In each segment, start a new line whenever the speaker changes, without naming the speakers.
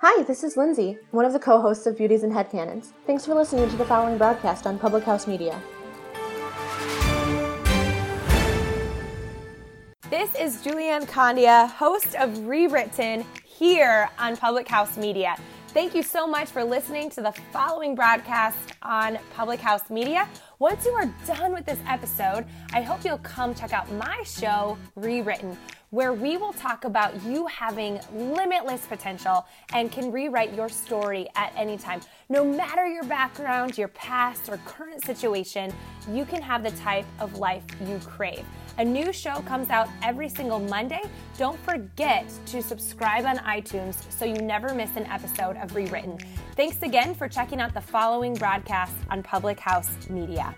Hi, this is Lindsay, one of the co hosts of Beauties and Headcanons. Thanks for listening to the following broadcast on Public House Media.
This is Julianne Condia, host of Rewritten here on Public House Media. Thank you so much for listening to the following broadcast on Public House Media. Once you are done with this episode, I hope you'll come check out my show, Rewritten, where we will talk about you having limitless potential and can rewrite your story at any time. No matter your background, your past, or current situation, you can have the type of life you crave. A new show comes out every single Monday. Don't forget to subscribe on iTunes so you never miss an episode of Rewritten. Thanks again for checking out the following broadcast on Public House Media.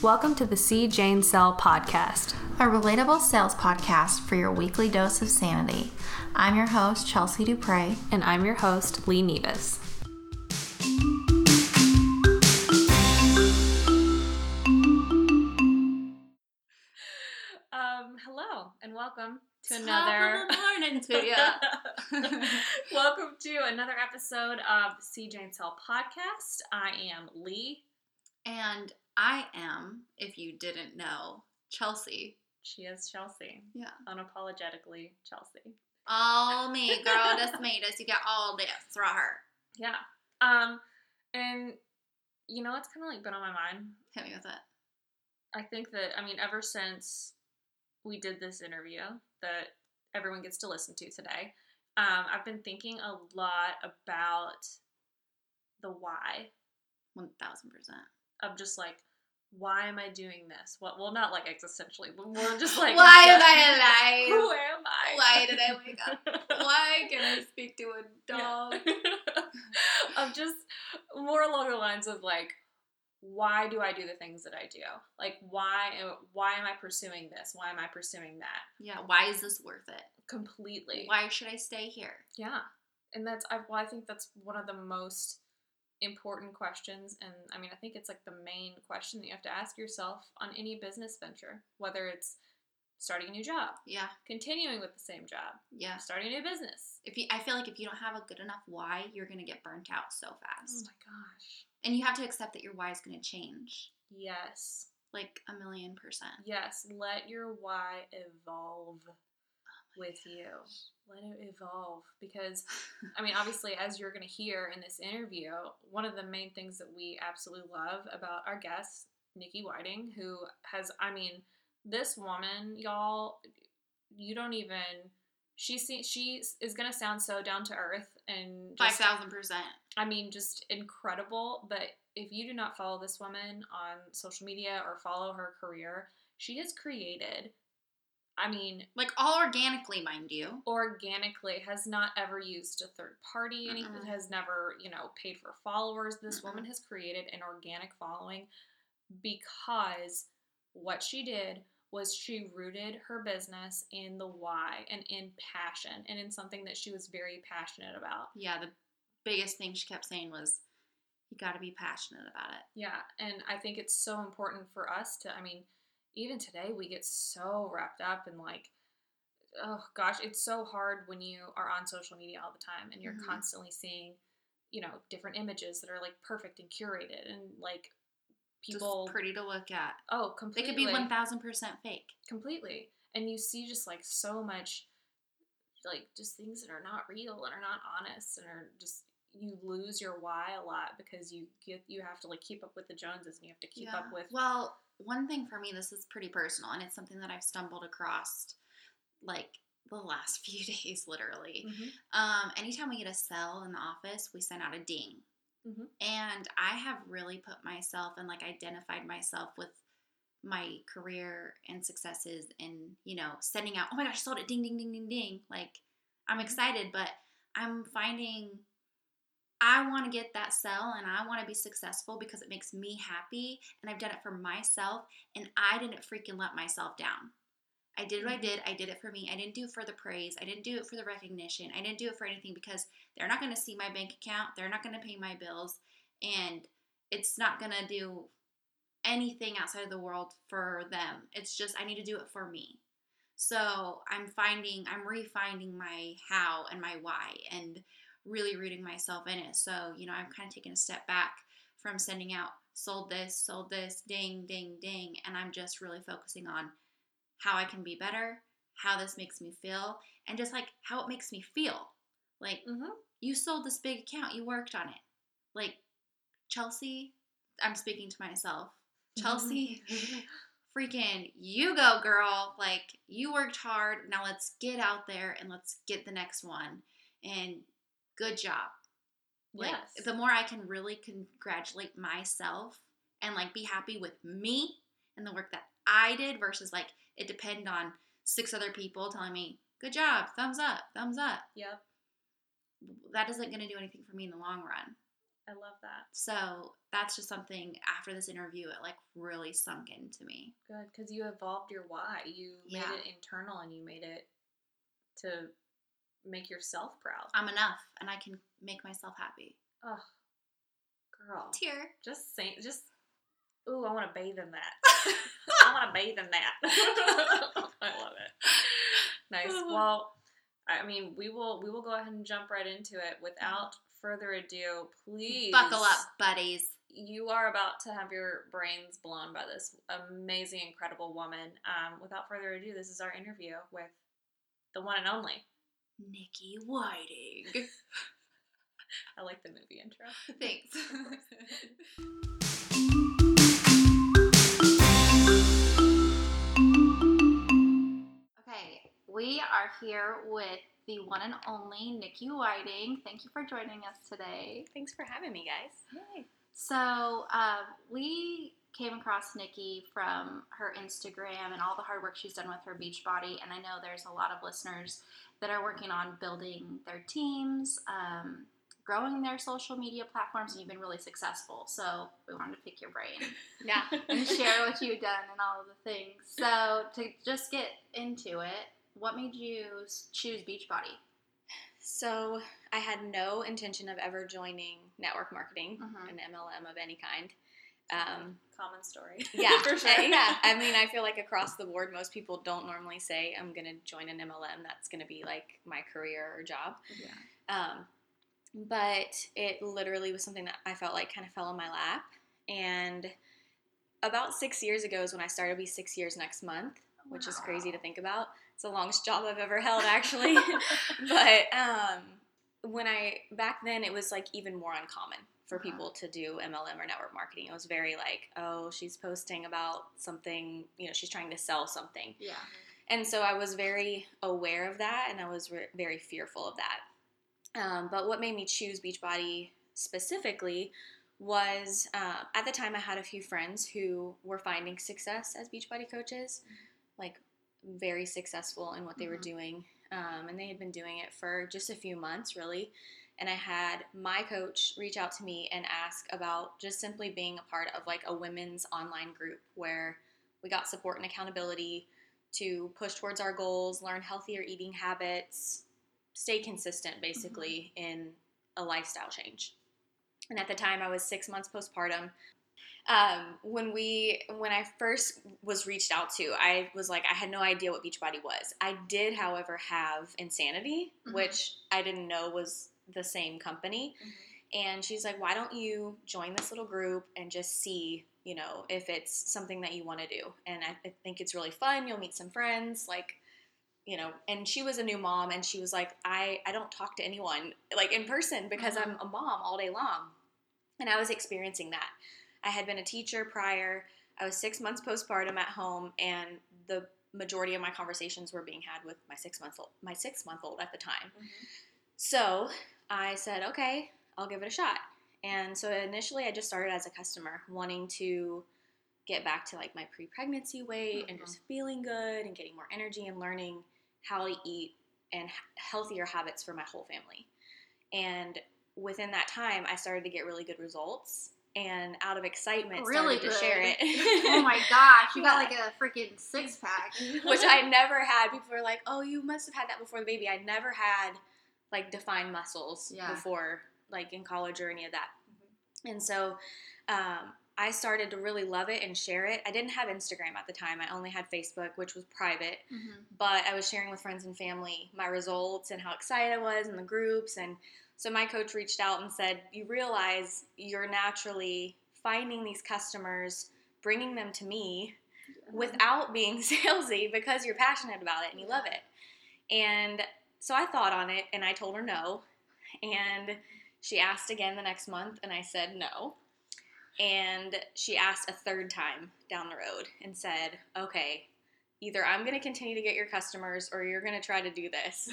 Welcome to the C. Jane Sell podcast,
a relatable sales podcast for your weekly dose of sanity. I'm your host, Chelsea Dupre.
And I'm your host, Lee Nevis.
Welcome to
Top
another
morning to ya.
welcome to another episode of the C. Jane Sell podcast. I am Lee.
And I am, if you didn't know, Chelsea.
She is Chelsea.
Yeah.
Unapologetically Chelsea.
All me, girl. That's me. That's you got all this right here.
Yeah. Um, and you know what's kind of like been on my mind?
Hit me with it.
I think that I mean ever since we did this interview that everyone gets to listen to today, um, I've been thinking a lot about the why
One thousand percent.
of just like why am I doing this? What well not like existentially, but more just like
Why am I
Who am I?
Why did I wake up? Why can I speak to a
Yeah.
dog?
of just more along the lines of like why do I do the things that I do? Like why why am I pursuing this? Why am I pursuing that?
Yeah. Why is this worth it?
Completely.
Why should I stay here?
Yeah. And that's I well I think that's one of the most important questions and I mean I think it's like the main question that you have to ask yourself on any business venture, whether it's starting a new job,
Yeah.
continuing with the same job,
Yeah.
starting a new business.
If you, I feel like if you don't have a good enough why, you're gonna get burnt out so fast.
Oh my gosh.
And you have to accept that your why is gonna change,
Yes.
like a million percent.
Yes, let your why evolve oh with you. Let it evolve because I mean, obviously, as you're going to hear in this interview, one of the main things that we absolutely love about our guest, Nikki Whiting, who has, I mean, this woman, y'all, you don't even. She she is gonna sound so down to earth and
Five thousand percent.
I mean, just incredible. But if you do not follow this woman on social media or follow her career, she has created. I mean,
Like all organically, mind you.
organically has not ever used a third party anything has never you know paid for followers this woman has created an organic following because what she did was she rooted her business in the why and in passion and in something that she was very passionate about
Yeah, the biggest thing she kept saying was, "You got to be passionate about it."
yeah and i think it's so important for us to i mean even today we get so wrapped up in like oh gosh it's so hard when you are on social media all the time and you're
Mhm.
constantly seeing you know different images that are like perfect and curated and like people
Just pretty to look at.
oh completely.
They could be one thousand percent fake.
completely and you see just like so much like just things that are not real and are not honest and are just you lose your why a lot because you get you have to like keep up with the joneses and you have to keep up with
Well, one thing for me, this is pretty personal, and it's something that I've stumbled across, like the last few days, literally.
Mhm.
Um, anytime we get a cell in the office, we send out a ding.
Mhm.
And I have really put myself and like identified myself with my career and successes and, you know, sending out, oh my gosh, I sold it, ding, ding, ding, ding, ding. Like, I'm excited, but I'm finding I want to get that sell and I want to be successful because it makes me happy and I've done it for myself and I didn't freaking let myself down. I did what I mm-hmm. did. I did it for me. I didn't do it for the praise. I didn't do it for the recognition. I didn't do it for anything because they're not going to see my bank account. They're not going to pay my bills. And it's not going to do anything outside of the world for them. It's just I need to do it for me. So I'm finding, I'm refining my how and my why and really rooting myself in it. So, you know, I'm kind of taking a step back from sending out sold this, sold this, ding, ding, ding. And I'm just really focusing on how I can be better, how this makes me feel, and just like how it makes me feel. Like,
Mm-hmm.
you sold this big account, you worked on it. Like, Chelsea, I'm speaking to myself. Chelsea, freaking you go girl like you worked hard now let's get out there and let's get the next one and good job like
Yes.
the more i can really congratulate myself and like be happy with me and the work that i did versus like it depend on six other people telling me good job thumbs up thumbs up
Yep.
that isn't going to do anything for me in the long run
I love that.
so that's just something after this interview it like really sunk into me
Good, because you evolved your why. You made it internal, and you made it to make yourself proud.
i'm enough and i can make myself happy
Oh, girl,
tear
just saying, just. Ooh, I want to bathe in that. I want to bathe in that. I love it. Nice. Well, I mean, we will we will go ahead and jump right into it. Without further ado, please
buckle up buddies
You are about to have your brains blown by this amazing, incredible woman. Um, without further ado, this is our interview with the one and only.
Nikki whiting.
I like the movie intro.
thanks. Okay we are here with the one and only nikki whiting. Thank you for joining us today.
Thanks for having me, guys.
So um, we came across Nikki from her Instagram and all the hard work she's done with her Beachbody, and I know there's a lot of listeners that are working on building their teams, um, growing their social media platforms, and you've been really successful. So we wanted to pick your brain
Yeah.
and share what you've done and all of the things. So to just get into it, what made you choose Beachbody?
So I had no intention of ever joining network marketing,
Mhm.
an MLM of any kind. Um,
Common story.
yeah,
for sure.
yeah. I mean, I feel like across the board, most people don't normally say, "I'm going to join an MLM." That's going to be like my career or job.
Yeah.
Um, but it literally was something that I felt like kind of fell in my lap. And about six years ago is when I started. It'll be six years next month, which is crazy to think about. It's the longest job I've ever held, actually. but um, when I back then, it was like even more uncommon for
Uh-huh.
people to do MLM or network marketing. It was very like, oh, she's posting about something. You know, she's trying to sell something.
Yeah.
And so I was very aware of that and I was re- very fearful of that. Um, but what made me choose Beachbody specifically was uh, at the time I had a few friends who were finding success as Beachbody coaches, like very successful in what they were
Mhm.
doing. Um, and they had been doing it for just a few months, really. And I had my coach reach out to me and ask about just simply being a part of like a women's online group where we got support and accountability to push towards our goals, learn healthier eating habits, stay consistent basically in a lifestyle change. And at the time, I was six months postpartum. Um, when we, when I first was reached out to, I was like, I had no idea what Beachbody was. I did, however, have Insanity,
Mhm.
which I didn't know was the same company. And she's like, why don't you join this little group and just see, you know, if it's something that you want to do? And I, I think it's really fun. You'll meet some friends, like, you know. And she was a new mom, and she was like, I, I don't talk to anyone like in person because I'm a mom all day long. And I was experiencing that. I had been a teacher prior. I was six months postpartum at home, and the majority of my conversations were being had with my six month old, my six month old at the time. Mm-hmm. So I said, okay, I'll give it a shot. And so initially, I just started as a customer, wanting to get back to like my pre pregnancy weight and just mm-hmm. feeling good and getting more energy and learning how to eat and healthier habits for my whole family. And within that time, I started to get really good results. And out of excitement,
Really
started to share it.
oh my gosh, you got like a freaking six pack.
which I never had. People were like, "Oh, you must have had that before the baby." I never had like defined muscles
Yeah.
before, like in college or any of that. And so, um, I started to really love it and share it. I didn't have Instagram at the time. I only had Facebook, which was private.
Mhm.
But I was sharing with friends and family my results and how excited I was in the groups. And so my coach reached out and said, You realize you're naturally finding these customers, bringing them to me uh-huh. without being salesy because you're passionate about it and you love it. And so I thought on it and I told her no. And she asked again the next month and I said no. And she asked a third time down the road and said, okay, either I'm going to continue to get your customers or you're going to try to do this.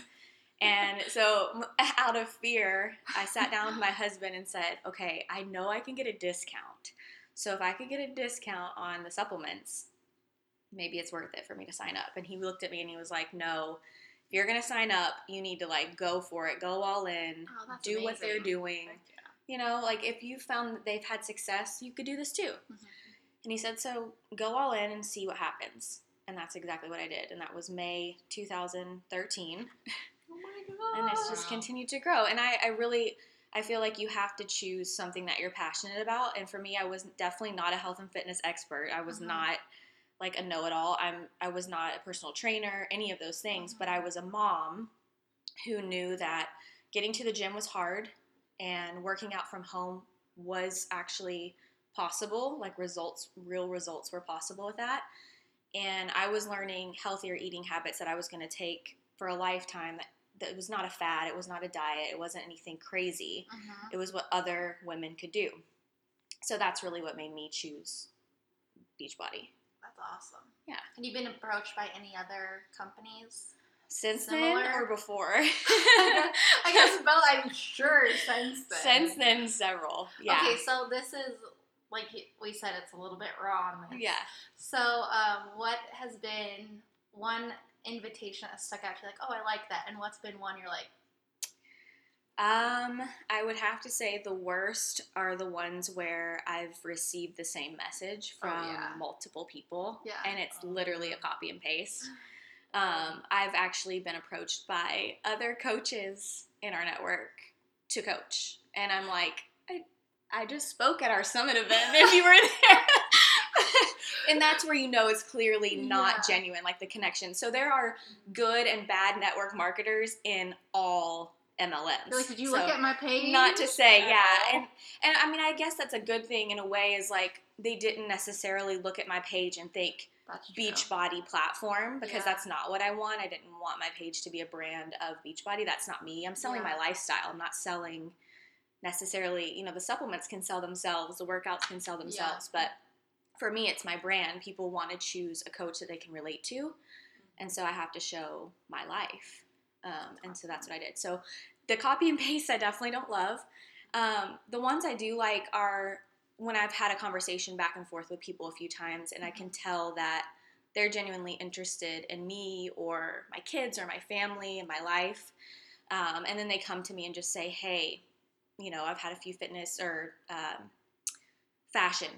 And so, out of fear, I sat down with my husband and said, okay, I know I can get a discount. So, if I could get a discount on the supplements, maybe it's worth it for me to sign up. And he looked at me and he was like, no, if you're going to sign up, you need to like go for it, go all in,
Oh,
do what they're doing. You know, like if you found that they've had success, you could do this too.
Mhm.
And he said, so go all in and see what happens. And that's exactly what I did. And that was May 2013. And it's just continued to grow. And I, I really, I feel like you have to choose something that you're passionate about. And for me, I was definitely not a health and fitness expert. I was
Mhm.
not like a know-it-all. I'm, I was not a personal trainer, any of those things. But I was a mom who knew that getting to the gym was hard and working out from home was actually possible like results real results were possible with that and i was learning healthier eating habits that i was going to take for a lifetime that it was not a fad it was not a diet it wasn't anything crazy
Mhm.
it was what other women could do so that's really what made me choose beachbody
That's awesome.
Yeah.
Have you been approached by any other companies?
since
Similar?
then or before
I guess both. I'm sure since then.
since then several yeah
Okay, so this is like we said, it's a little bit raw on this.
yeah
So, um, what has been one invitation that stuck out to you, like, oh, I like that, and what's been one you're like,
Um, I would have to say the worst are the ones where I've received the same message
Oh,
from
yeah.
multiple people,
Yeah.
and it's literally a copy and paste. Um, I've actually been approached by other coaches in our network to coach, and I'm like, I, I just spoke at our summit event if you were there. and that's where you know it's clearly not
Yeah.
genuine, like the connection. So there are good and bad network marketers in all MLMs.
you're like, did you
So-
look at my page?
not to say
at
yeah
uh-huh.
and and i mean i guess that's a good thing in a way is like they didn't necessarily look at my page and think beachbody platform because
Yeah.
that's not what i want i didn't want my page to be a brand of beachbody that's not me i'm selling
Yeah.
my lifestyle i'm not selling necessarily you know the supplements can sell themselves the workouts can sell themselves but for me it's my brand. People want to choose a coach that they can relate to and so i have to show my life um, and so that's what i did. So the copy and paste i definitely don't love. Um, the ones i do like are when i've had a conversation back and forth with people a few times and i can tell that they're genuinely interested in me or my kids or my family and my life. Um, and then they come to me and just say hey you know i've had a few fitness or um, fashion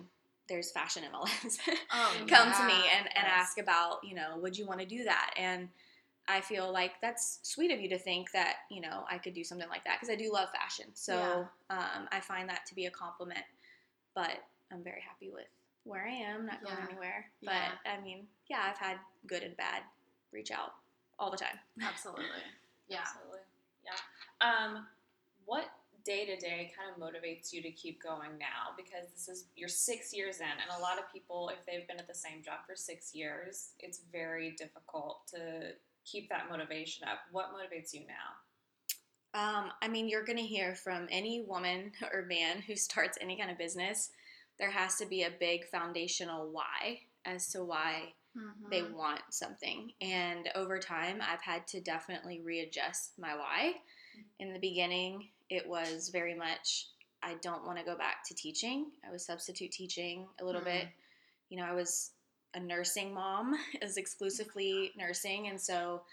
there's fashion mlms
Oh,
come to me and, and
Yes.
ask about you know would you want to do that and i feel like that's sweet of you to think that you know i could do something like that because i do love fashion so um, i find that to be a compliment but i'm very happy with where i am not going
Yeah.
anywhere
Yeah.
but i mean yeah i've had good and bad reach out all the time
Absolutely. Yeah.
Absolutely. Yeah. Um, what day to day kind of motivates you to keep going now? Because this is you're six years in, and a lot of people, if they've been at the same job for six years, it's very difficult to keep that motivation up. What motivates you now?
Um, I mean, you're going to hear from any woman or man who starts any kind of business. There has to be a big foundational why as to why they
Mhm.
want something. And over time, I've had to definitely readjust my why. In the beginning, it was very much, I don't want to go back to teaching. I was substitute teaching a little
Mhm.
bit. You know, I was a nursing mom, is exclusively nursing. And so,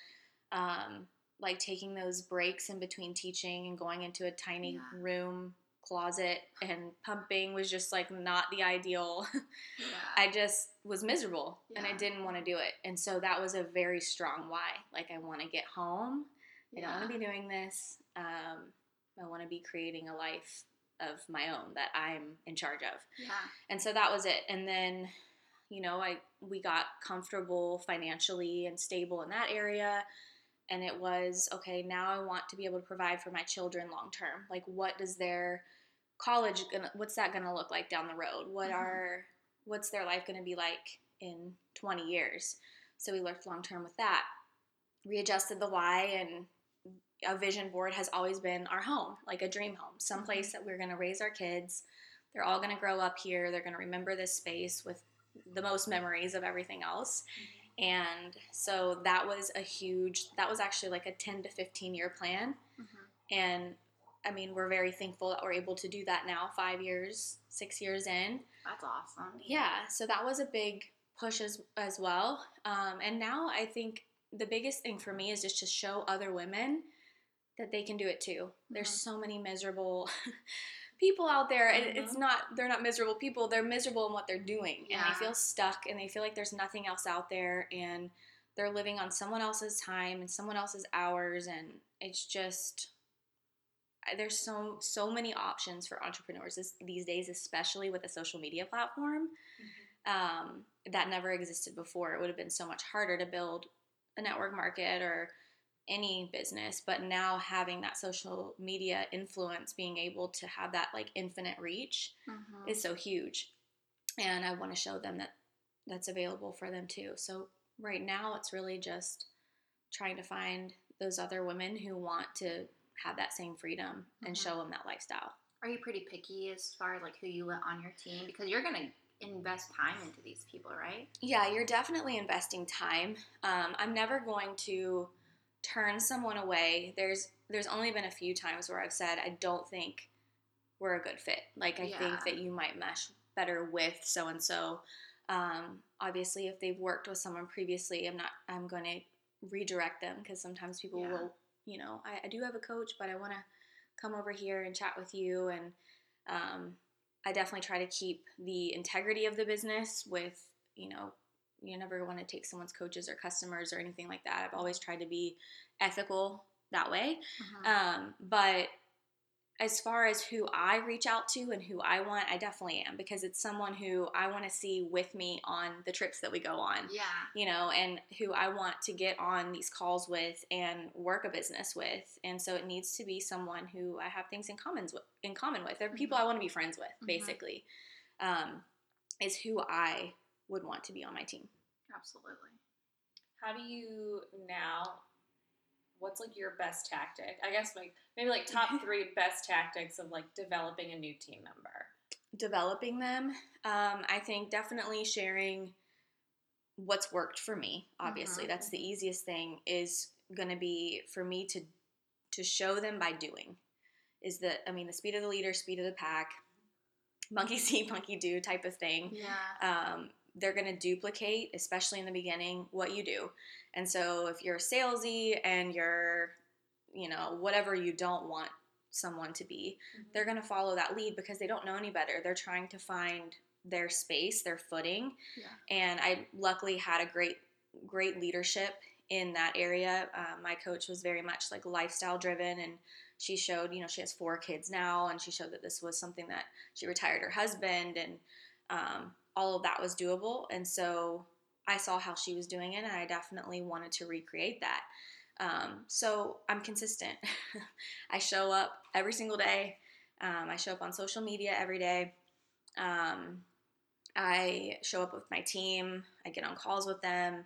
um, like taking those breaks in between teaching and going into a tiny
Yeah.
room closet and pumping was just like not the ideal
Yeah.
I just was miserable and I didn't want to do it. And so that was a very strong why. Like, I want to get home. I don't want to be doing this. Um, I want to be creating a life of my own that I'm in charge of.
Yeah.
And so that was it. And then, you know, I we got comfortable financially and stable in that area. And it was okay. Now I want to be able to provide for my children long term. Like, what does their college gonna? What's that gonna look like down the road? What
Mhm.
are what's their life gonna be like in 20 years? So we looked long term with that. Readjusted the why and a vision board has always been our home, like a dream home, some place that we're going to raise our kids. They're all going to grow up here. They're going to remember this space with the most memories of everything else. And so that was a huge, that was actually like a 10 to 15 year plan.
Mhm.
And I mean, we're very thankful that we're able to do that now, five years, six years in.
That's awesome.
Yeah, so that was a big push as, as well. Um, and now I think the biggest thing for me is just to show other women that they can do it too. There's
Mhm.
so many miserable people out there, and it's
Mhm.
not, they're not miserable people, they're miserable in what they're doing. And they feel stuck and they feel like there's nothing else out there, and they're living on someone else's time and someone else's hours, and it's just. There's so so many options for entrepreneurs this, these days, especially with a social media platform um, that never existed before. It would have been so much harder to build a network market or any business, but now having that social media influence, being able to have that like infinite reach
Mhm.
is so huge. And I want to show them that that's available for them too. So right now it's really just trying to find those other women who want to have that same freedom and
Mhm.
show them that lifestyle.
Are you pretty picky as far as like who you let on your team? Because you're gonna invest time into these people, right?
Yeah, you're definitely investing time. Um, I'm never going to turn someone away. There's there's only been a few times where I've said I don't think we're a good fit. Like I
Yeah.
think that you might mesh better with so and so. Um, obviously, if they've worked with someone previously, I'm not. I'm going to redirect them because sometimes people
Yeah.
will, you know, I, I do have a coach, but I want to come over here and chat with you and um, I definitely try to keep the integrity of the business with, you know, you never want to take someone's coaches or customers or anything like that. I've always tried to be ethical that way.
Mhm.
Um, but as far as who I reach out to and who I want, I definitely am because it's someone who I want to see with me on the trips that we go on
yeah.
you know, and who I want to get on these calls with and work a business with. And so it needs to be someone who I have things in commons with, in common with. They're people I want to be friends with,
Mhm.
basically. Um, is who I would want to be on my team.
Absolutely.
How do you now? What's like your best tactic? I guess like maybe like top three best tactics of like developing a new team member.
Developing them, um, I think definitely sharing what's worked for me. Obviously,
Mhm.
that's the easiest thing. Is going to be for me to to show them by doing. Is that I mean the speed of the leader, speed of the pack, monkey see, monkey do type of thing.
Yeah.
um, they're going to duplicate, especially in the beginning, what you do. And so if you're salesy and you're, you know, whatever you don't want someone to be, they're going to follow that lead because they don't know any better. They're trying to find their space, their footing.
Yeah.
And I luckily had a great, great leadership in that area. Um, my coach was very much like lifestyle driven and she showed, you know, she has four kids now and she showed that this was something that she retired her husband and um, all of that was doable. And so I saw how she was doing it and I definitely wanted to recreate that. Um, so I'm consistent. I show up every single day. Um, I show up on social media every day. Um, I show up with my team. I get on calls with them.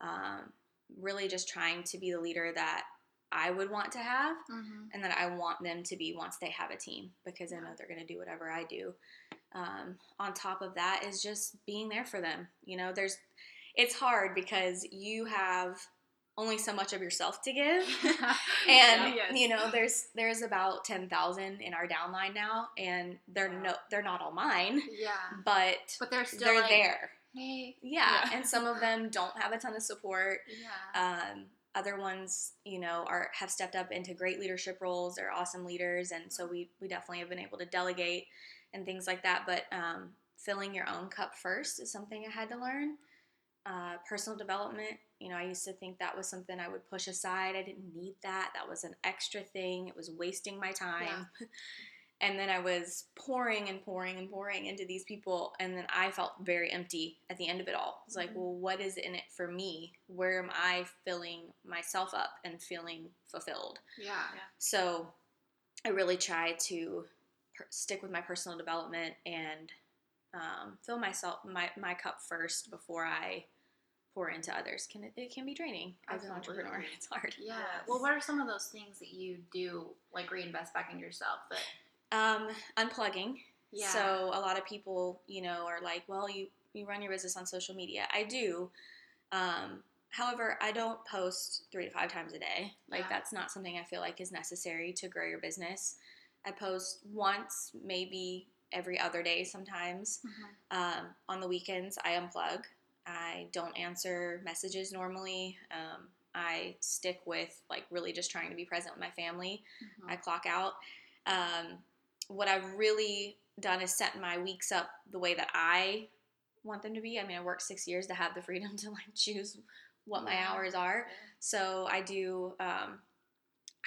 Um, really just trying to be the leader that I would want to have
Mm-hmm.
and that I want them to be once they have a team because I know they're going to do whatever I do. Um, on top of that is just being there for them. You know, there's it's hard because you have only so much of yourself to give, and
Yes.
you know there's there's about ten thousand in our downline now, and they're no they're not all mine,
Yeah.
but
But they're still
they're
like,
there.
Hey.
Yeah.
Yeah.
and some of them don't have a ton of support.
Yeah.
Um, other ones, you know, are have stepped up into great leadership roles. They're awesome leaders, and so we we definitely have been able to delegate and things like that. But um, filling your own cup first is something I had to learn. Uh, personal development, you know, I used to think that was something I would push aside. I didn't need that. That was an extra thing. It was wasting my time. And then I was pouring and pouring and pouring into these people, and then I felt very empty at the end of it all. It's like,
Mhm.
well, what is in it for me? Where am I filling myself up and feeling fulfilled?
Yeah.
So I really try to per- stick with my personal development and um, fill myself my, my cup first before I pour into others. Can it, it can be draining as an entrepreneur. It's hard.
Yeah. Well, what are some of those things that you do, like reinvest back in yourself? That
Um, unplugging.
yeah.
So a lot of people, you know, are like, well, you you run your business on social media. I do. Um, however, I don't post three to five times a day. Like
Yeah.
that's not something I feel like is necessary to grow your business. I post once, maybe every other day sometimes.
Mhm.
Um, on the weekends, I unplug. I don't answer messages normally. Um, I stick with like really just trying to be present with my family.
Mhm.
I clock out. Um, what I've really done is set my weeks up the way that I want them to be. I mean, I worked six years to have the freedom to like choose what my hours are. So I do. Um,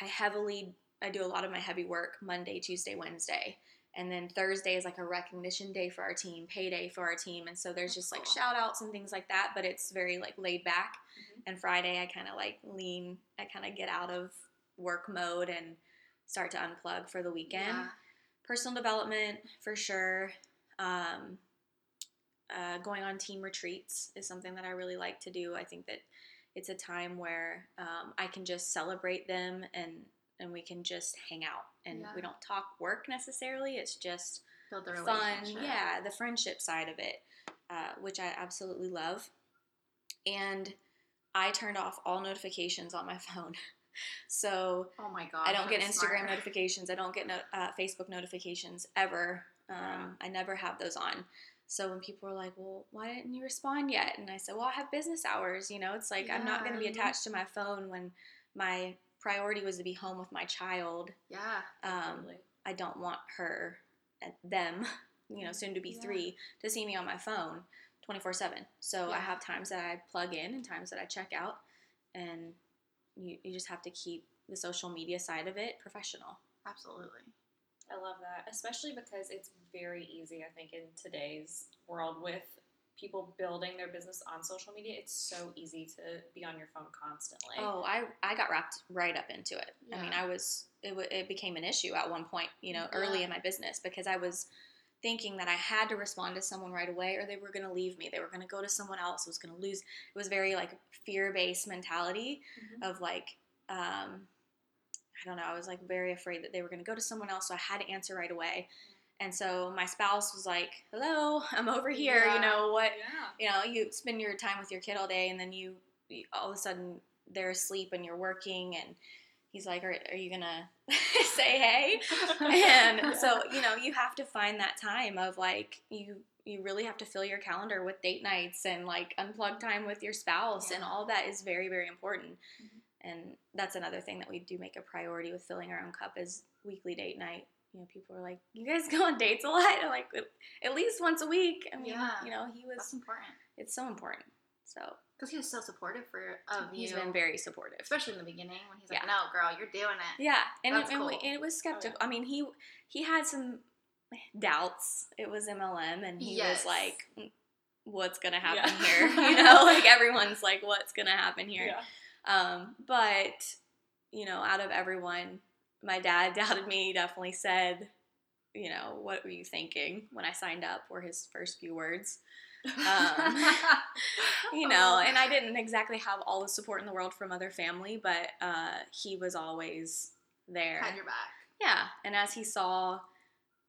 I heavily. I do a lot of my heavy work Monday, Tuesday, Wednesday. And then Thursday is like a recognition day for our team, payday for our team. And so there's just like shout outs and things like that, but it's very like laid back.
Mhm.
And Friday, I kind of like lean, I kind of get out of work mode and start to unplug for the weekend.
Yeah.
Personal development for sure. Um, uh, going on team retreats is something that I really like to do. I think that it's a time where um, I can just celebrate them and and we can just hang out and
Yeah.
we don't talk work necessarily. It's just
Build the
fun, yeah, the friendship side of it, uh, which I absolutely love. And I turned off all notifications on my phone, so
Oh my god,
I don't get Instagram
smart.
notifications. I don't get no, uh, Facebook notifications ever. Um,
Yeah.
I never have those on. So when people are like, "Well, why didn't you respond yet?" and I said, "Well, I have business hours. You know, it's like I'm not going to be attached to my phone when my priority was to be home with my child.
Yeah.
Um, I don't want her them, you know, soon to be
Yeah.
three, to see me on my phone 24 7. So I have times that I plug in and times that I check out. And you, you just have to keep the social media side of it professional.
Absolutely.
I love that, especially because it's very easy, I think, in today's world with people building their business on social media. It's so easy to be on your phone constantly.
Oh, I, I got wrapped right up into it. I mean, I was, it, w- it became an issue at one point, you know, early
Yeah.
in my business because I was thinking that I had to respond to someone right away or they were going to leave me. They were going to go to someone else, was going to lose. It was very like fear based mentality
Mhm.
of like, um, I don't know, I was like very afraid that they were going to go to someone else. So I had to answer right away. And so my spouse was like, hello, I'm over here.
Yeah.
You know, what,
Yeah.
you know, you spend your time with your kid all day and then you, you all of a sudden they're asleep and you're working and he's like, are, are you going to say hey? and so, you know, you have to find that time of like, you, you really have to fill your calendar with date nights and like unplug time with your spouse and all that is very, very important.
Mhm.
And that's another thing that we do make a priority with filling our own cup is weekly date night. You know, people are like, "You guys go on dates a lot?" I'm like, "At least once a week." I mean,
Yeah.
you know, he
That's
was.
important.
It's so important. So
Because he was so supportive for of
he's
you, He's
been very supportive.
especially in the beginning when he's like,
Yeah.
"No, girl, you're doing it."
Yeah, and,
That's
it, and, we- and it was skeptical. I mean, he he had some doubts. It was MLM, and he
Yes.
was like, "Mm, "What's gonna happen
Yeah.
here?" You know, like everyone's like, "What's gonna happen here?"
Yeah.
Um, but you know, out of everyone, my dad doubted me. He definitely said, "You know, what were you thinking when I signed up?" Were his first few words. Um, you know, and I didn't exactly have all the support in the world from other family, but uh, he was always there.
had your back.
Yeah, and as he saw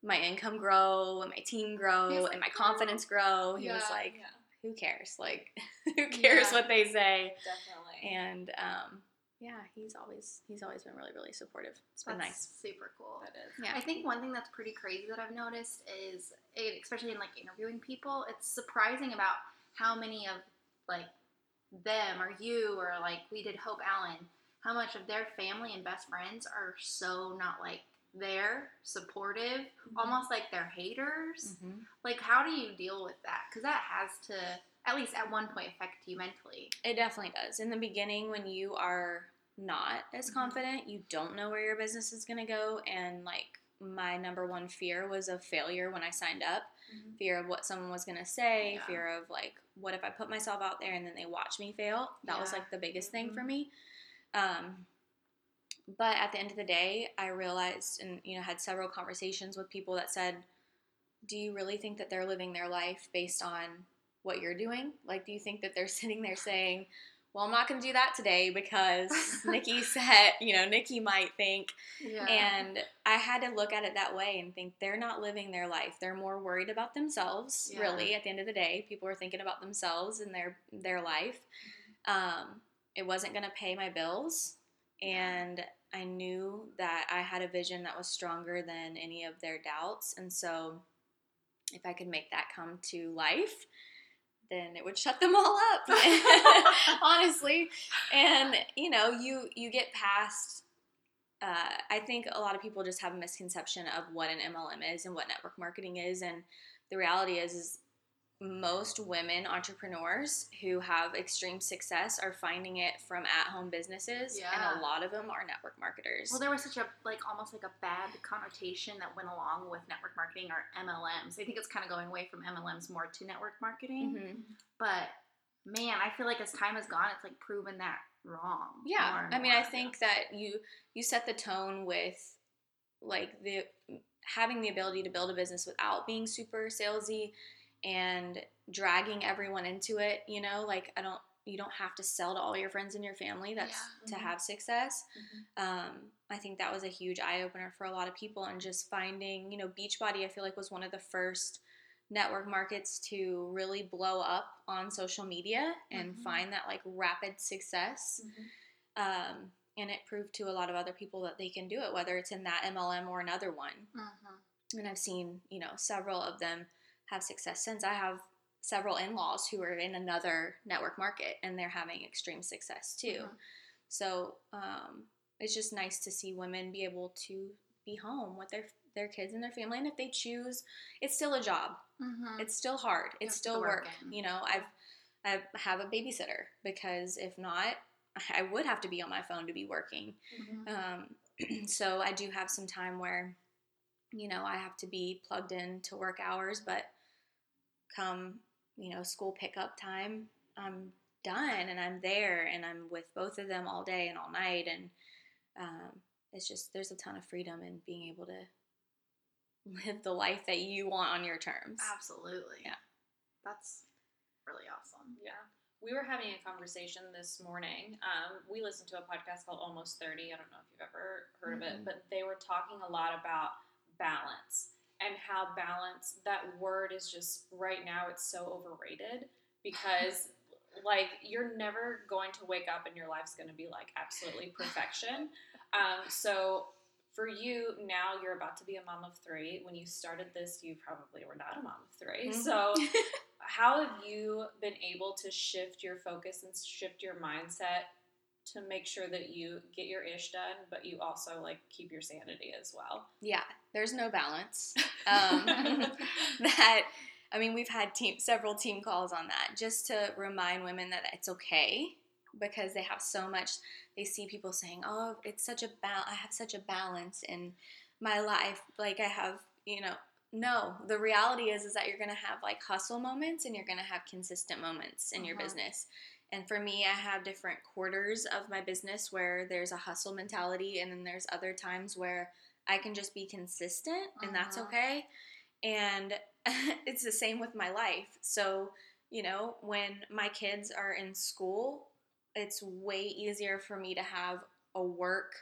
my income grow and my team grow
was
and my confidence grow, he was like,
Yeah.
"Who cares? Like, who cares
Yeah.
what they say?"
Definitely.
And um, yeah, he's always he's always been really really supportive. It's been
That's
nice.
super cool.
that is.
Yeah.
I think one thing that's pretty crazy that I've noticed is, eh, especially in like interviewing people, it's surprising about how many of like them or you or like we did Hope Allen, how much of their family and best friends are so not like there, supportive, almost like they're haters.
Mhm.
Like, how do you deal with that? Because that has to, at least at one point, affect you mentally.
It definitely does. In the beginning, when you are not as
Mhm.
confident, you don't know where your business is going to go, and like my number one fear was of failure when I signed up.
Mhm.
Fear of what someone was gonna say,
Yeah.
fear of like, what if I put myself out there and then they watch me fail? That was like the biggest thing for
Mhm.
me. Um, but at the end of the day, I realized and you know had several conversations with people that said, "Do you really think that they're living their life based on what you're doing? Like, do you think that they're sitting there saying?" Well, I'm not going to do that today because Nikki said, you know, Nikki might think
Yeah.
and I had to look at it that way and think they're not living their life. They're more worried about themselves,
Yeah.
really, at the end of the day. People are thinking about themselves and their their life. Um, it wasn't gonna pay my bills and I knew that I had a vision that was stronger than any of their doubts. And so if I could make that come to life, then it would shut them all up. honestly. And you know, you you get past uh, I think a lot of people just have a misconception of what an MLM is and what network marketing is, and the reality is, is most women entrepreneurs who have extreme success are finding it from at-home businesses,
Yeah.
and a lot of them are network marketers.
Well, there was such a like almost like a bad connotation that went along with network marketing or MLMs. I think it's kind of going away from MLMs more to network marketing.
Mhm.
But man, I feel like as time has gone, it's like proven that wrong.
Yeah, I mean. I think that you you set the tone with like the having the ability to build a business without being super salesy and dragging everyone into it. You know, like I don't you don't have to sell to all your friends and your family. That's
Yeah.
to
Mhm.
have success.
Mhm.
Um, I think that was a huge eye opener for a lot of people, and just finding you know Beachbody, I feel like was one of the first network markets to really blow up on social media and
Mhm.
find that like rapid success um, and it proved to a lot of other people that they can do it, whether it's in that MLM or another one.
Mhm.
And I've seen, you know, several of them have success since. I have several in laws who are in another network market and they're having extreme success too.
Mhm.
So um, it's just nice to see women be able to be home with their their kids and their family. And if they choose, it's still a job.
Mhm.
It's still hard. It's still
work.
You know, I've I have a babysitter because if not, I would have to be on my phone to be working.
Mhm.
Um, so I do have some time where, you know, I have to be plugged in to work hours, but come, you know, school pickup time, I'm done and I'm there and I'm with both of them all day and all night. And um, it's just, there's a ton of freedom in being able to live the life that you want on your terms.
Absolutely.
Yeah.
That's really awesome.
Yeah. We were having a conversation this morning. Um, we listened to a podcast called Almost 30. I don't know if you've ever heard of it,
Mhm.
but they were talking a lot about balance and how balance, that word is just right now, it's so overrated because, like, you're never going to wake up and your life's going to be like absolutely perfection. Um, so, for you, now you're about to be a mom of three. When you started this, you probably were not a mom of 3
Mhm.
So, how have you been able to shift your focus and shift your mindset to make sure that you get your ish done, but you also like keep your sanity as well?
Yeah, there's no balance. Um, that I mean, we've had team several team calls on that just to remind women that it's okay because they have so much. They see people saying, "Oh, it's such a bal- I have such a balance in my life. Like I have, you know." No, the reality is is that you're gonna have like hustle moments and you're gonna have consistent moments in your
Mhm.
business. And for me, I have different quarters of my business where there's a hustle mentality, and then there's other times where I can just be consistent, and that's
Mhm.
okay. And it's the same with my life. So, you know, when my kids are in school, it's way easier for me to have a work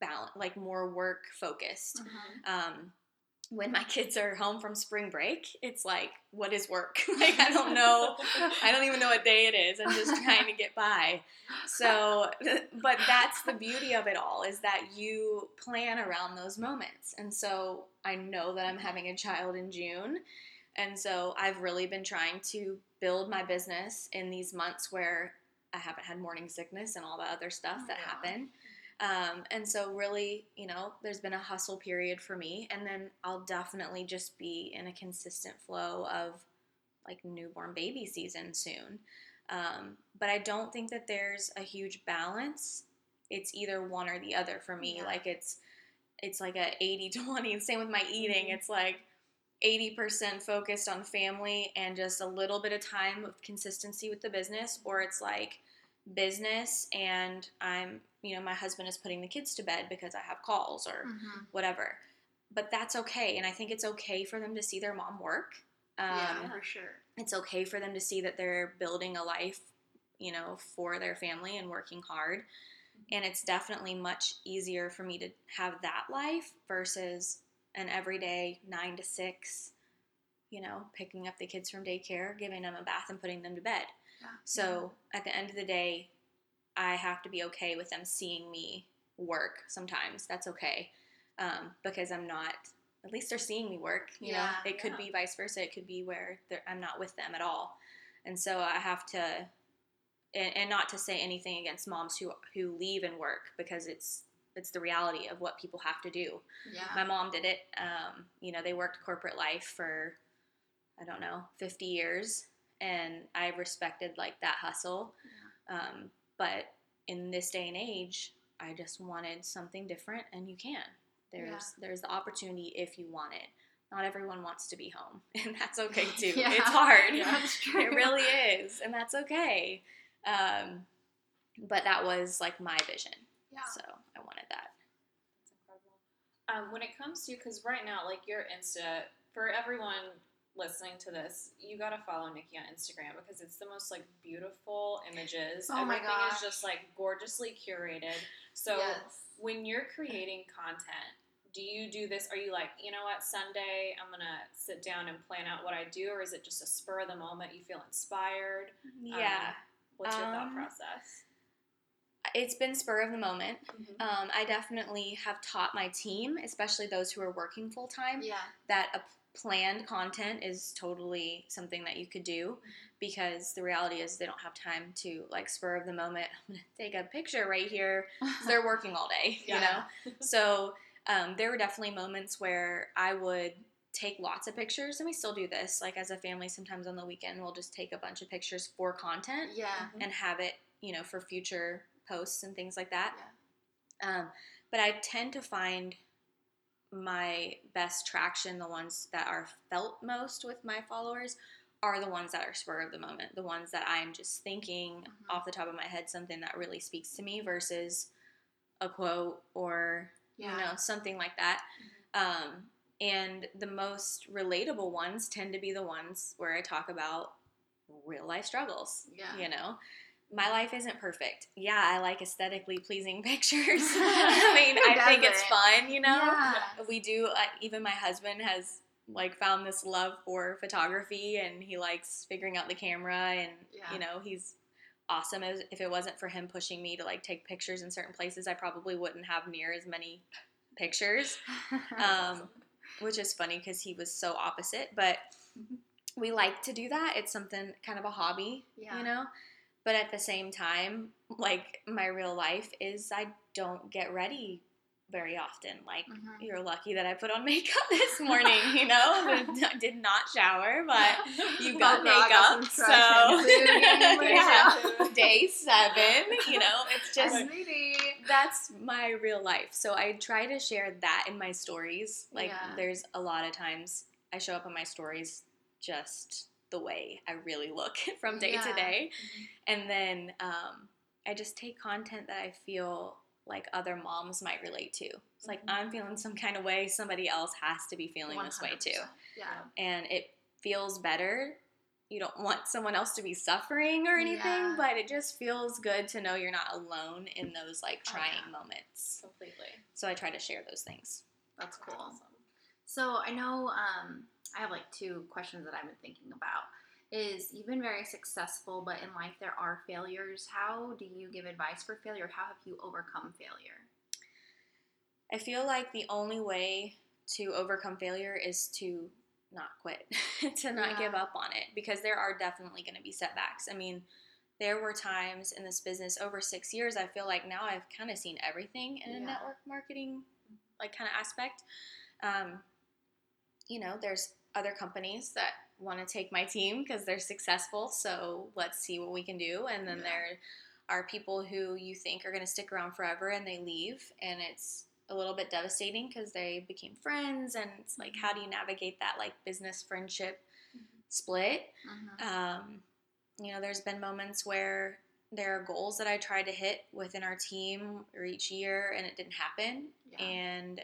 balance, like more work focused.
Mhm.
Um, when my kids are home from spring break, it's like, what is work? like, I don't know. I don't even know what day it is. I'm just trying to get by. So, but that's the beauty of it all is that you plan around those moments. And so I know that I'm having a child in June. And so I've really been trying to build my business in these months where I haven't had morning sickness and all the other stuff oh, that
Yeah.
happen. Um, and so, really, you know, there's been a hustle period for me. And then I'll definitely just be in a consistent flow of like newborn baby season soon. Um, but I don't think that there's a huge balance. It's either one or the other for me.
Yeah.
Like it's it's like a 80 20. Same with my eating. It's like 80% focused on family and just a little bit of time of consistency with the business, or it's like business and I'm, you know, my husband is putting the kids to bed because I have calls or
Mhm.
whatever. But that's okay. And I think it's okay for them to see their mom work. Um,
yeah, for sure.
it's okay for them to see that they're building a life, you know, for their family and working hard. And it's definitely much easier for me to have that life versus an everyday nine to six, you know, picking up the kids from daycare, giving them a bath, and putting them to bed.
Yeah.
So at the end of the day, I have to be okay with them seeing me work sometimes. That's okay. Um, because I'm not, at least they're seeing me work. You
Yeah,
know, it could
yeah.
be vice versa. It could be where I'm not with them at all. And so I have to, and, and not to say anything against moms who, who leave and work because it's, it's the reality of what people have to do
Yeah.
my mom did it. Um, you know, they worked corporate life for, I don't know, 50 years. And I respected like that hustle. Yeah. Um, but in this day and age, I just wanted something different and you can. There's there's the opportunity if you want it. Not everyone wants to be home, and that's okay too.
Yeah.
It's hard.
True.
it really is, and that's okay. Um, but that was like my vision.
Yeah.
So I wanted that.
Um, when it comes to, because right now, like your Insta, for everyone listening to this, you gotta follow Nikki on Instagram because it's the most like beautiful images.
Oh my
Everything
gosh.
is just like gorgeously curated. So
yes.
when you're creating content, do you do this? Are you like, you know what, Sunday, I'm gonna sit down and plan out what I do, or is it just a spur of the moment? You feel inspired?
Yeah.
What's your thought
Um,
process?
it's been spur of the moment.
Mhm.
Um, I definitely have taught my team, especially those who are working full time,
Yeah.
that a planned content is totally something that you could do because the reality is they don't have time to like spur of the moment. I'm gonna take a picture right here They're working all day, you know. So um, there were definitely moments where I would take lots of pictures, and we still do this. Like as a family, sometimes on the weekend we'll just take a bunch of pictures for content
yeah.
and have it, you know, for future posts and things like that.
Yeah.
Um, but I tend to find my best traction, the ones that are felt most with my followers, are the ones that are spur of the moment, the ones that I'm just thinking
Mhm.
off the top of my head something that really speaks to me versus a quote or
Yeah.
you know something like that. Um, and the most relatable ones tend to be the ones where I talk about real life struggles.
Yeah.
You know, my life isn't perfect. Yeah, I like aesthetically pleasing pictures. I mean, I think it's fun, you know?
Yeah.
We do, uh, even my husband has like found this love for photography and he likes figuring out the camera and,
Yeah.
you know, he's awesome. As- If it wasn't for him pushing me to like take pictures in certain places, I probably wouldn't have near as many pictures um, which is funny because he was so opposite. But
Mhm.
we like to do that. It's something kind of a hobby,
Yeah.
you know. But at the same time, like my real life is, I don't get ready very often. Like
Mhm.
you're lucky that I put on makeup this morning, you know. I did not shower, but you got
Well, I got
makeup, so
traction too, getting laid
yeah. Day seven, you know, it's just that's my real life. So I try to share that in my stories. Like
Yeah.
there's a lot of times I show up in my stories just the way I really look from day to
Yeah.
day. And then um, I just take content that I feel like other moms might relate to. It's like I'm feeling some kind of way, somebody else has to be feeling this way too.
Yeah.
And it feels better. You don't want someone else to be suffering or anything,
Yeah.
but it just feels good to know you're not alone in those like
Oh,
trying
yeah.
moments.
Completely.
So I try to share those things.
That's cool.
Awesome.
So I know um, I have like two questions that I've been thinking about. Is you've been very successful, but in life there are failures. How do you give advice for failure? How have you overcome failure?
I feel like the only way to overcome failure is to not quit, to not give up on it, because there are definitely going to be setbacks. I mean, there were times in this business over six years, I feel like now I've kind of seen everything in a network marketing like kind of aspect. Um, you know, there's other companies that want to take my team because they're successful. So let's see what we can do. And then
Yeah.
there are people who you think are going to stick around forever and they leave, and it's a little bit devastating because they became friends, and it's like, how do you navigate that like business friendship split?
Mhm.
Um, you know, there's been moments where there are goals that I tried to hit within our team or each year, and it didn't happen.
Yeah.
And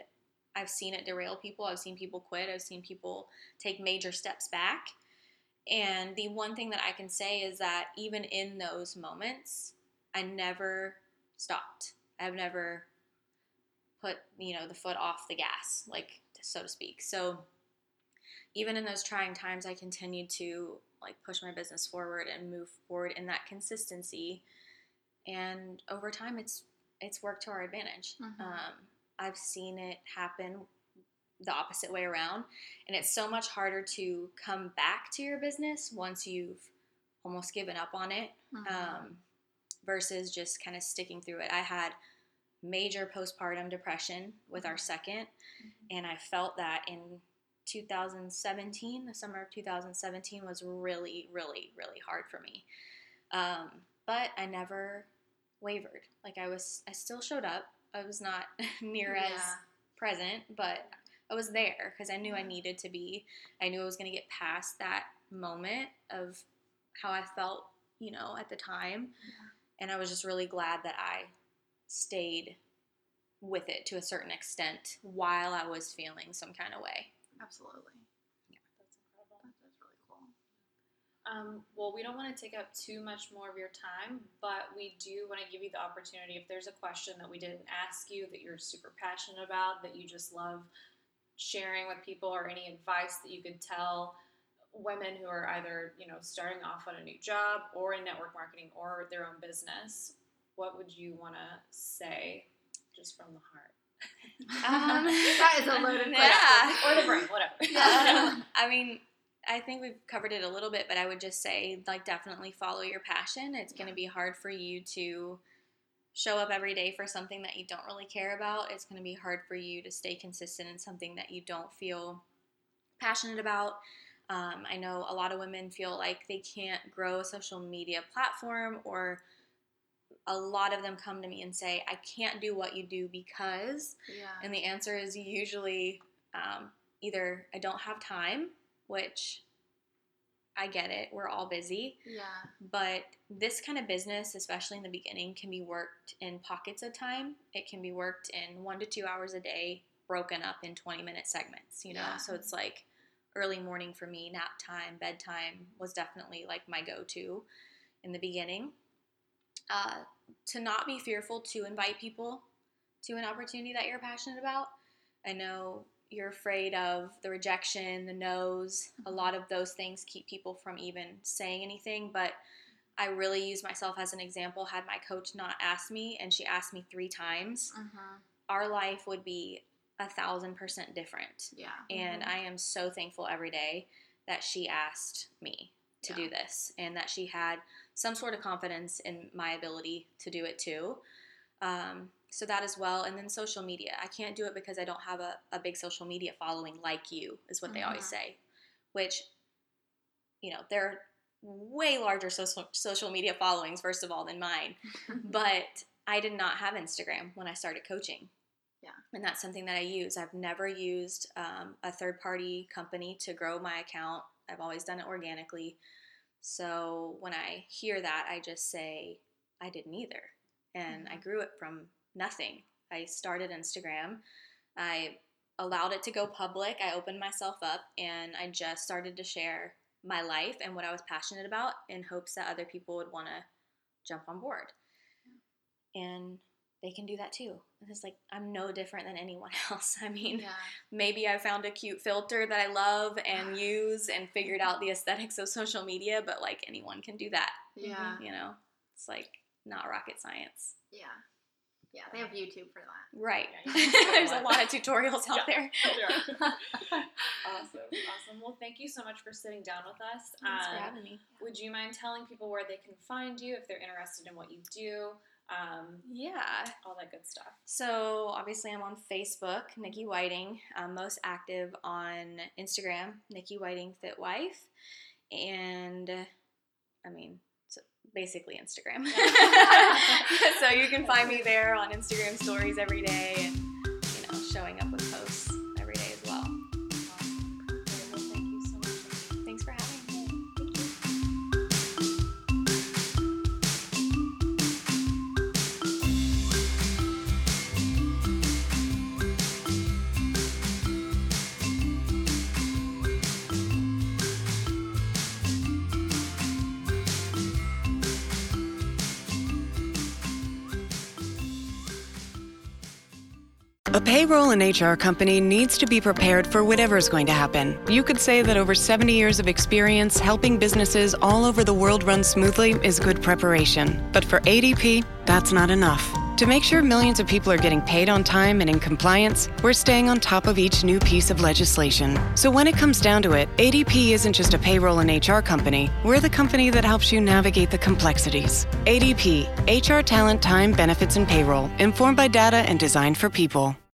I've seen it derail people. I've seen people quit. I've seen people take major steps back. And the one thing that I can say is that even in those moments, I never stopped. I've never put, you know, the foot off the gas, like so to speak. So even in those trying times, I continued to like push my business forward and move forward in that consistency. And over time, it's it's worked to our advantage.
Mhm.
Um, I've seen it happen the opposite way around, and it's so much harder to come back to your business once you've almost given up on it
Mhm.
um, versus just kind of sticking through it. I had major postpartum depression with our 2nd and I felt that in 2017, the summer of 2017 was really, really, really hard for me. Um, but I never wavered. Like I was, I still showed up. I was not near as present, but I was there because I knew I needed to be. I knew I was going to get past that moment of how I felt, you know, at the time. And I was just really glad that I stayed with it to a certain extent while I was feeling some kind of way.
Absolutely.
That's incredible.
That- That's really cool.
Um, well, we don't want to take up too much more of your time, but we do want to give you the opportunity. If there's a question that we didn't ask you that you're super passionate about, that you just love sharing with people, or any advice that you could tell women who are either you know starting off on a new job or in network marketing or their own business, what would you want to say, just from the heart?
Um,
That is a loaded question.
yeah.
or the brain, whatever.
Um, I mean, I think we've covered it a little bit, but I would just say, like, definitely follow your passion. It's going to be hard for you to show up every day for something that you don't really care about. It's going to be hard for you to stay consistent in something that you don't feel passionate about. Um, I know a lot of women feel like they can't grow a social media platform, or a lot of them come to me and say, I can't do what you do because.
Yeah.
And the answer is usually um, either I don't have time, which I get it, we're all busy,
yeah.
but this kind of business, especially in the beginning, can be worked in pockets of time. It can be worked in one to two hours a day, broken up in 20 minute segments, you know?
Yeah.
So it's like early morning for me, nap time, bedtime was definitely like my go to in the beginning. Uh, to not be fearful to invite people to an opportunity that you're passionate about. I know you're afraid of the rejection, the no's. A lot of those things keep people from even saying anything, but I really use myself as an example. Had my coach not asked me, and she asked me three times,
Mm-hmm.
our life would be a thousand percent different.
Yeah.
And I am so thankful every day that she asked me to do this and that she had some sort of confidence in my ability to do it too. Um, so that as well. And then social media. I can't do it because I don't have a, a big social media following like you, is what they always
Mhm.
say. Which, you know, they're way larger social, social media followings, first of all, than mine. but I did not have Instagram when I started coaching.
Yeah.
And that's something that I use. I've never used um, a third party company to grow my account. I've always done it organically. So when I hear that, I just say, I didn't either. And I mm-hmm. grew it from nothing. I started Instagram. I allowed it to go public. I opened myself up and I just started to share my life and what I was passionate about in hopes that other people would want to jump on board. And they can do that too. It's like I'm no different than anyone else. I mean,
yeah.
maybe I found a cute filter that I love and use and figured out the aesthetics of social media, but like anyone can do that.
Yeah.
You know, it's like not rocket science.
Yeah. Yeah. They have YouTube for that.
Right.
Yeah,
There's a lot of tutorials out
Yeah.
there.
awesome, awesome. Well, thank you so much for sitting down with us.
Thanks for
Um,
having me.
Would you mind telling people where they can find you if they're interested in what you do? Um,
Yeah.
all that good stuff.
So obviously, I'm on Facebook, Nikki Whiting. I'm most active on Instagram, Nikki Whiting Fit Wife, and I mean, so basically Instagram. so you can find me there on Instagram stories every day, and you know showing up with
payroll and HR company needs to be prepared for whatever is going to happen. You could say that over 70 years of experience helping businesses all over the world run smoothly is good preparation. But for ADP, that's not enough. To make sure millions of people are getting paid on time and in compliance, we're staying on top of each new piece of legislation. So when it comes down to it, ADP isn't just a payroll and HR company, we're the company that helps you navigate the complexities. ADP, HR talent, time, benefits, and payroll, informed by data and designed for people.